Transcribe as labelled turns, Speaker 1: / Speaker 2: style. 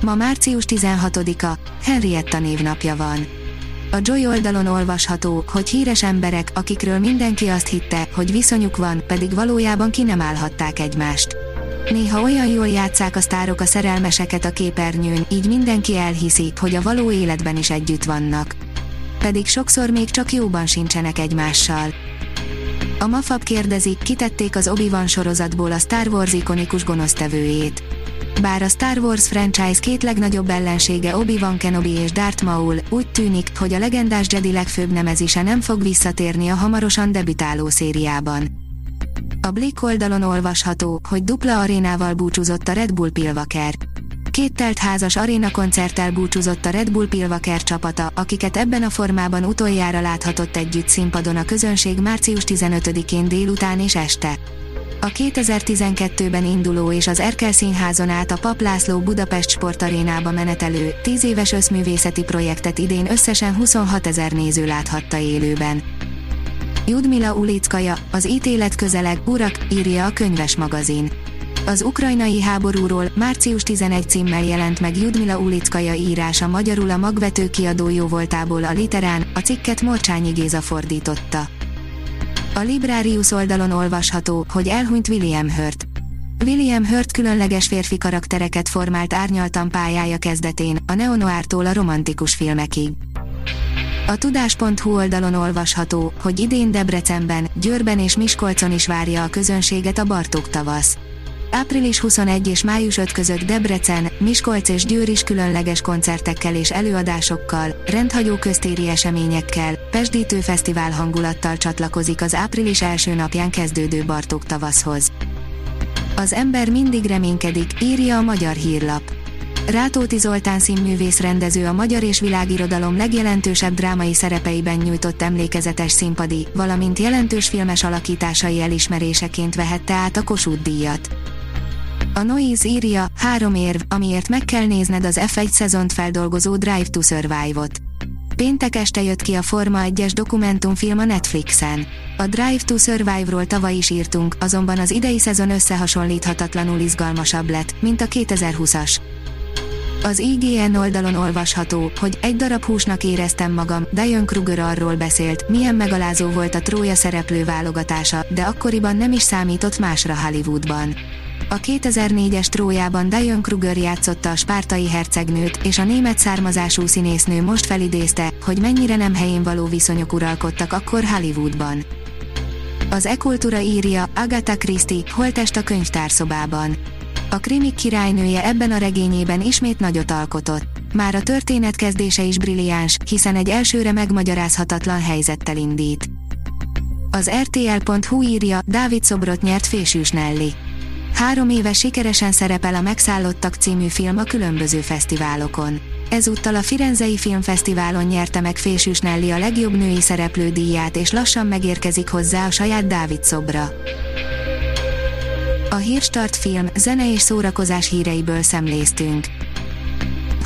Speaker 1: Ma március 16-a, Henrietta névnapja van. A Joy oldalon olvasható, hogy híres emberek, akikről mindenki azt hitte, hogy viszonyuk van, pedig valójában ki nem állhatták egymást. Néha olyan jól játszák a sztárok a szerelmeseket a képernyőn, így mindenki elhiszi, hogy a való életben is együtt vannak. Pedig sokszor még csak jóban sincsenek egymással. A Mafab kérdezi, kitették az Obi-Wan sorozatból a Star Wars ikonikus gonosztevőjét. Bár a Star Wars franchise két legnagyobb ellensége Obi-Wan Kenobi és Darth Maul, úgy tűnik, hogy a legendás Jedi legfőbb nemezise nem fog visszatérni a hamarosan debütáló szériában. A Blick oldalon olvasható, hogy dupla arénával búcsúzott a Red Bull Pilvaker. Két telt házas aréna koncerttel búcsúzott a Red Bull Pilvaker csapata, akiket ebben a formában utoljára láthatott együtt színpadon a közönség március 15-én délután és este. A 2012-ben induló és az Erkel Színházon át a Pap László Budapest Sportarénába menetelő, 10 éves összművészeti projektet idén összesen 26 ezer néző láthatta élőben. Judmila Ulickaja, az ítélet közeleg, urak, írja a könyves magazin. Az ukrajnai háborúról március 11 címmel jelent meg Judmila Ulickaja írása magyarul a magvető kiadó jóvoltából a literán, a cikket Morcsányi Géza fordította. A Librarius oldalon olvasható, hogy elhunyt William Hurt. William Hurt különleges férfi karaktereket formált árnyaltan pályája kezdetén, a neonoártól a romantikus filmekig. A tudás.hu oldalon olvasható, hogy idén Debrecenben, Győrben és Miskolcon is várja a közönséget a Bartók tavasz. Április 21 és május 5 között Debrecen, Miskolc és Győr is különleges koncertekkel és előadásokkal, rendhagyó köztéri eseményekkel, Pesdítő fesztivál hangulattal csatlakozik az április első napján kezdődő Bartók tavaszhoz. Az ember mindig reménykedik, írja a magyar hírlap. Rátóti Zoltán színművész rendező a magyar és világirodalom legjelentősebb drámai szerepeiben nyújtott emlékezetes színpadi, valamint jelentős filmes alakításai elismeréseként vehette át a Kossuth díjat. A Noise írja, három érv, amiért meg kell nézned az F1 szezont feldolgozó Drive to Survive-ot. Péntek este jött ki a Forma 1-es dokumentumfilm a Netflixen. A Drive to Survive-ról tavaly is írtunk, azonban az idei szezon összehasonlíthatatlanul izgalmasabb lett, mint a 2020-as. Az IGN oldalon olvasható, hogy egy darab húsnak éreztem magam, Diane Kruger arról beszélt, milyen megalázó volt a trója szereplő válogatása, de akkoriban nem is számított másra Hollywoodban. A 2004-es trójában Diane Kruger játszotta a spártai hercegnőt, és a német származású színésznő most felidézte, hogy mennyire nem helyén való viszonyok uralkodtak akkor Hollywoodban. Az e-kultúra írja, Agatha Christie, holtest a könyvtárszobában. A krimik királynője ebben a regényében ismét nagyot alkotott. Már a történet kezdése is brilliáns, hiszen egy elsőre megmagyarázhatatlan helyzettel indít. Az RTL.hu írja, Dávid szobrot nyert Fésűs Nelly. Három éve sikeresen szerepel a Megszállottak című film a különböző fesztiválokon. Ezúttal a Firenzei Filmfesztiválon nyerte meg Fésűs Nelly a legjobb női szereplő díját és lassan megérkezik hozzá a saját Dávid szobra. A Hírstart film, zene és szórakozás híreiből szemléztünk.